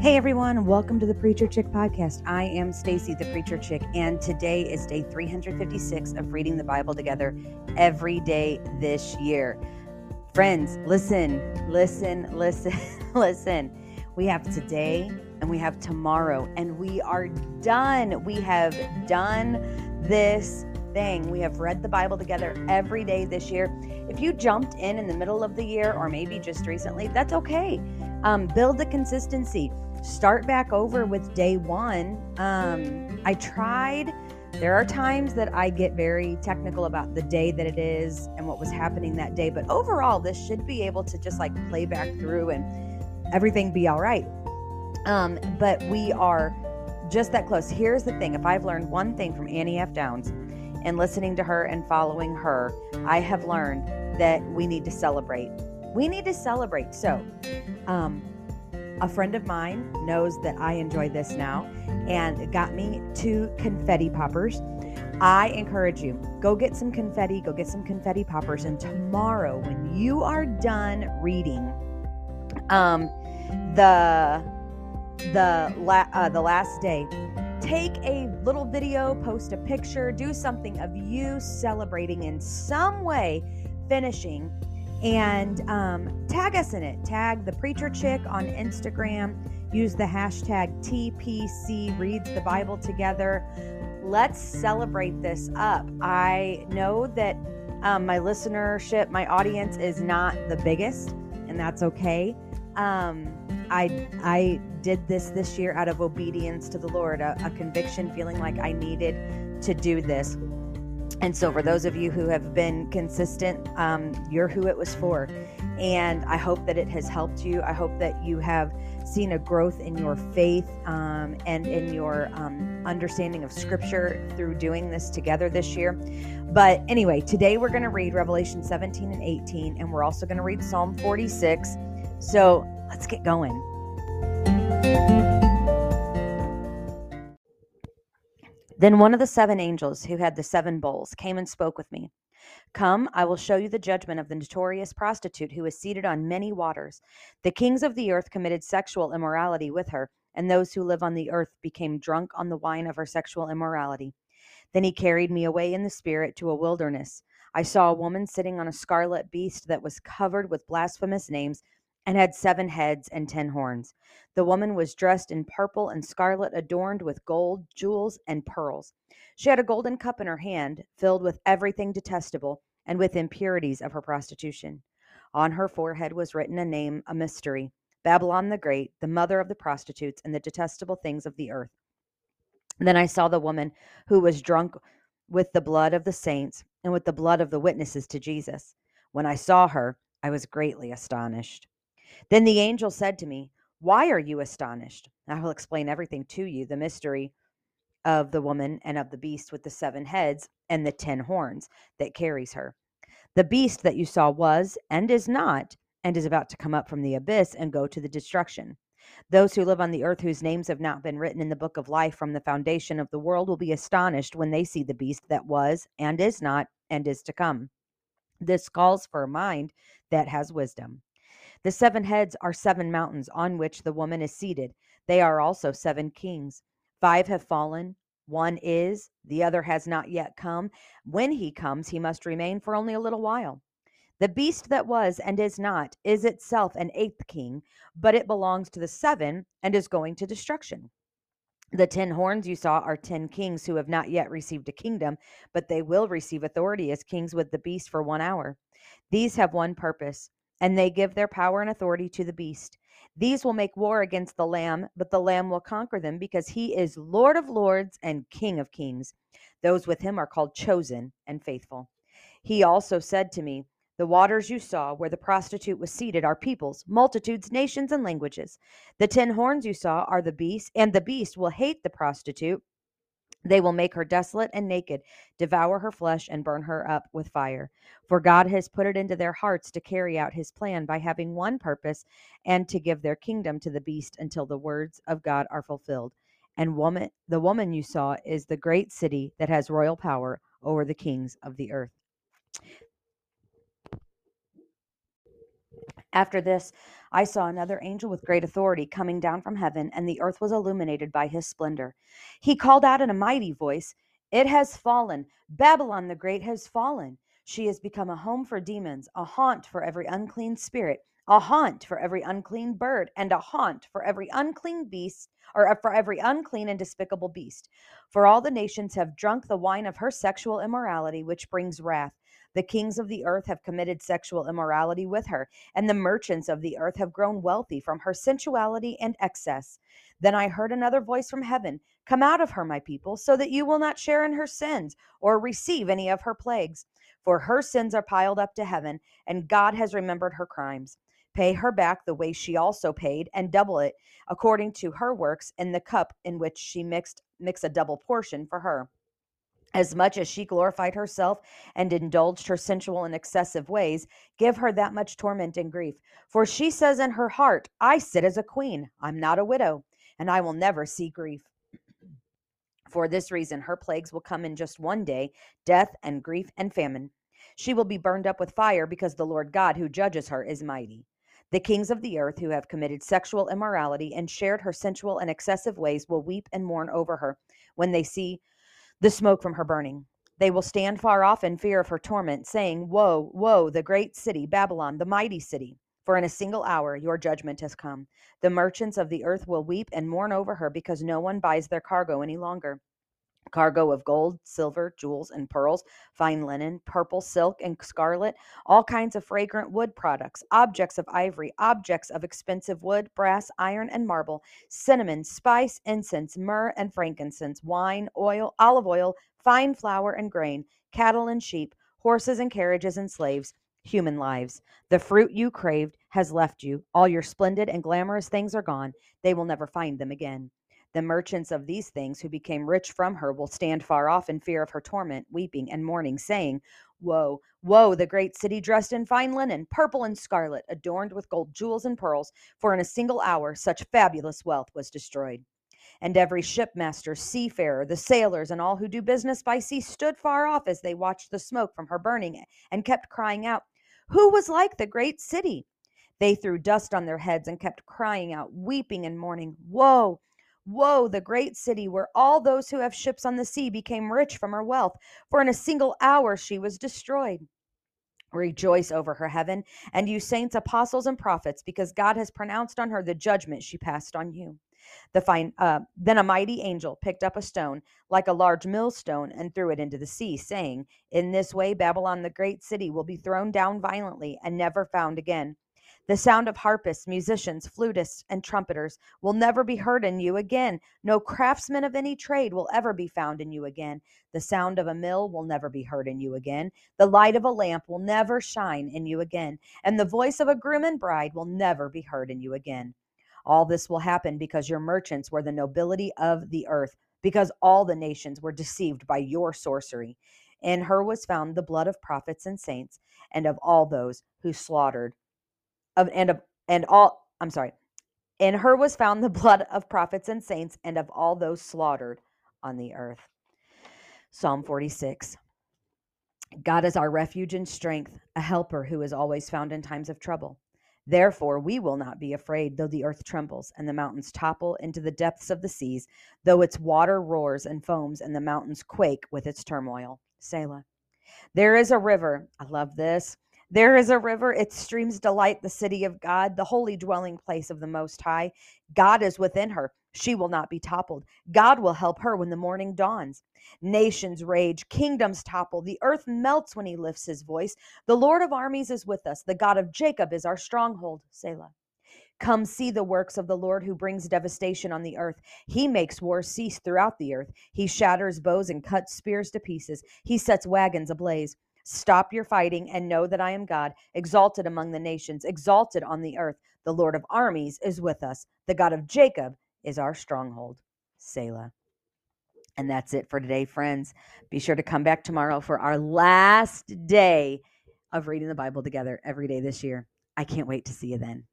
Hey everyone, welcome to the Preacher Chick podcast. I am Stacy the Preacher Chick and today is day 356 of reading the Bible together every day this year. Friends, listen, listen, listen, listen. We have today and we have tomorrow and we are done. We have done this thing. We have read the Bible together every day this year. If you jumped in in the middle of the year or maybe just recently, that's okay. Um, build the consistency start back over with day one. Um, I tried. There are times that I get very technical about the day that it is and what was happening that day, but overall, this should be able to just like play back through and everything be all right. Um, but we are just that close. Here's the thing if I've learned one thing from Annie F. Downs and listening to her and following her, I have learned that we need to celebrate. We need to celebrate. So, um, a friend of mine knows that I enjoy this now and got me two confetti poppers. I encourage you, go get some confetti, go get some confetti poppers. And tomorrow, when you are done reading, um, the the la- uh, the last day, take a little video, post a picture, do something of you celebrating in some way, finishing and um, tag us in it. Tag the Preacher Chick on Instagram. Use the hashtag TPC Reads the Bible Together. Let's celebrate this up. I know that um, my listenership, my audience is not the biggest, and that's okay. Um, I I did this this year out of obedience to the Lord, a, a conviction, feeling like I needed to do this. And so, for those of you who have been consistent, um, you're who it was for. And I hope that it has helped you. I hope that you have seen a growth in your faith um, and in your um, understanding of Scripture through doing this together this year. But anyway, today we're going to read Revelation 17 and 18, and we're also going to read Psalm 46. So let's get going. Then one of the seven angels who had the seven bowls came and spoke with me. Come, I will show you the judgment of the notorious prostitute who is seated on many waters. The kings of the earth committed sexual immorality with her, and those who live on the earth became drunk on the wine of her sexual immorality. Then he carried me away in the spirit to a wilderness. I saw a woman sitting on a scarlet beast that was covered with blasphemous names and had seven heads and ten horns. The woman was dressed in purple and scarlet, adorned with gold, jewels, and pearls. She had a golden cup in her hand, filled with everything detestable and with impurities of her prostitution. On her forehead was written a name, a mystery Babylon the Great, the mother of the prostitutes and the detestable things of the earth. Then I saw the woman who was drunk with the blood of the saints and with the blood of the witnesses to Jesus. When I saw her, I was greatly astonished. Then the angel said to me, Why are you astonished? I will explain everything to you the mystery of the woman and of the beast with the seven heads and the ten horns that carries her. The beast that you saw was and is not, and is about to come up from the abyss and go to the destruction. Those who live on the earth whose names have not been written in the book of life from the foundation of the world will be astonished when they see the beast that was and is not and is to come. This calls for a mind that has wisdom. The seven heads are seven mountains on which the woman is seated. They are also seven kings. Five have fallen. One is, the other has not yet come. When he comes, he must remain for only a little while. The beast that was and is not is itself an eighth king, but it belongs to the seven and is going to destruction. The ten horns you saw are ten kings who have not yet received a kingdom, but they will receive authority as kings with the beast for one hour. These have one purpose and they give their power and authority to the beast. These will make war against the Lamb, but the Lamb will conquer them because he is Lord of lords and King of kings. Those with him are called chosen and faithful. He also said to me, The waters you saw where the prostitute was seated are peoples, multitudes, nations, and languages. The ten horns you saw are the beast, and the beast will hate the prostitute they will make her desolate and naked, devour her flesh, and burn her up with fire. For God has put it into their hearts to carry out his plan by having one purpose and to give their kingdom to the beast until the words of God are fulfilled. And woman, the woman you saw is the great city that has royal power over the kings of the earth. After this, I saw another angel with great authority coming down from heaven, and the earth was illuminated by his splendor. He called out in a mighty voice, It has fallen! Babylon the Great has fallen! She has become a home for demons, a haunt for every unclean spirit, a haunt for every unclean bird, and a haunt for every unclean beast, or uh, for every unclean and despicable beast. For all the nations have drunk the wine of her sexual immorality, which brings wrath. The kings of the earth have committed sexual immorality with her, and the merchants of the earth have grown wealthy from her sensuality and excess. Then I heard another voice from heaven Come out of her, my people, so that you will not share in her sins or receive any of her plagues. For her sins are piled up to heaven, and God has remembered her crimes. Pay her back the way she also paid, and double it according to her works in the cup in which she mixed mix a double portion for her. As much as she glorified herself and indulged her sensual and excessive ways, give her that much torment and grief. For she says in her heart, I sit as a queen, I'm not a widow, and I will never see grief. For this reason, her plagues will come in just one day death and grief and famine. She will be burned up with fire because the Lord God who judges her is mighty. The kings of the earth who have committed sexual immorality and shared her sensual and excessive ways will weep and mourn over her when they see the smoke from her burning. They will stand far off in fear of her torment, saying, Woe, woe, the great city, Babylon, the mighty city. For in a single hour your judgment has come. The merchants of the earth will weep and mourn over her because no one buys their cargo any longer cargo of gold, silver, jewels, and pearls, fine linen, purple silk, and scarlet, all kinds of fragrant wood products, objects of ivory, objects of expensive wood, brass, iron, and marble, cinnamon, spice, incense, myrrh, and frankincense, wine, oil, olive oil, fine flour and grain, cattle and sheep, horses and carriages and slaves. Human lives. The fruit you craved has left you. All your splendid and glamorous things are gone. They will never find them again. The merchants of these things who became rich from her will stand far off in fear of her torment, weeping and mourning, saying, Woe, woe, the great city dressed in fine linen, purple and scarlet, adorned with gold jewels and pearls, for in a single hour such fabulous wealth was destroyed. And every shipmaster, seafarer, the sailors, and all who do business by sea stood far off as they watched the smoke from her burning and kept crying out, Who was like the great city? They threw dust on their heads and kept crying out, weeping and mourning, Woe! Woe, the great city where all those who have ships on the sea became rich from her wealth, for in a single hour she was destroyed. Rejoice over her, heaven, and you saints, apostles, and prophets, because God has pronounced on her the judgment she passed on you. The fine, uh, then a mighty angel picked up a stone like a large millstone and threw it into the sea, saying, In this way Babylon the great city will be thrown down violently and never found again. The sound of harpists, musicians, flutists, and trumpeters will never be heard in you again. No craftsman of any trade will ever be found in you again. The sound of a mill will never be heard in you again. The light of a lamp will never shine in you again. And the voice of a groom and bride will never be heard in you again. All this will happen because your merchants were the nobility of the earth, because all the nations were deceived by your sorcery. In her was found the blood of prophets and saints, and of all those who slaughtered of and of and all I'm sorry. In her was found the blood of prophets and saints and of all those slaughtered on the earth. Psalm 46. God is our refuge and strength, a helper who is always found in times of trouble. Therefore, we will not be afraid, though the earth trembles and the mountains topple into the depths of the seas, though its water roars and foams and the mountains quake with its turmoil. Selah. There is a river. I love this there is a river, its streams delight the city of God, the holy dwelling place of the Most High. God is within her. She will not be toppled. God will help her when the morning dawns. Nations rage, kingdoms topple, the earth melts when he lifts his voice. The Lord of armies is with us, the God of Jacob is our stronghold. Selah. Come see the works of the Lord who brings devastation on the earth. He makes war cease throughout the earth. He shatters bows and cuts spears to pieces. He sets wagons ablaze. Stop your fighting and know that I am God, exalted among the nations, exalted on the earth. The Lord of armies is with us. The God of Jacob is our stronghold. Selah. And that's it for today, friends. Be sure to come back tomorrow for our last day of reading the Bible together every day this year. I can't wait to see you then.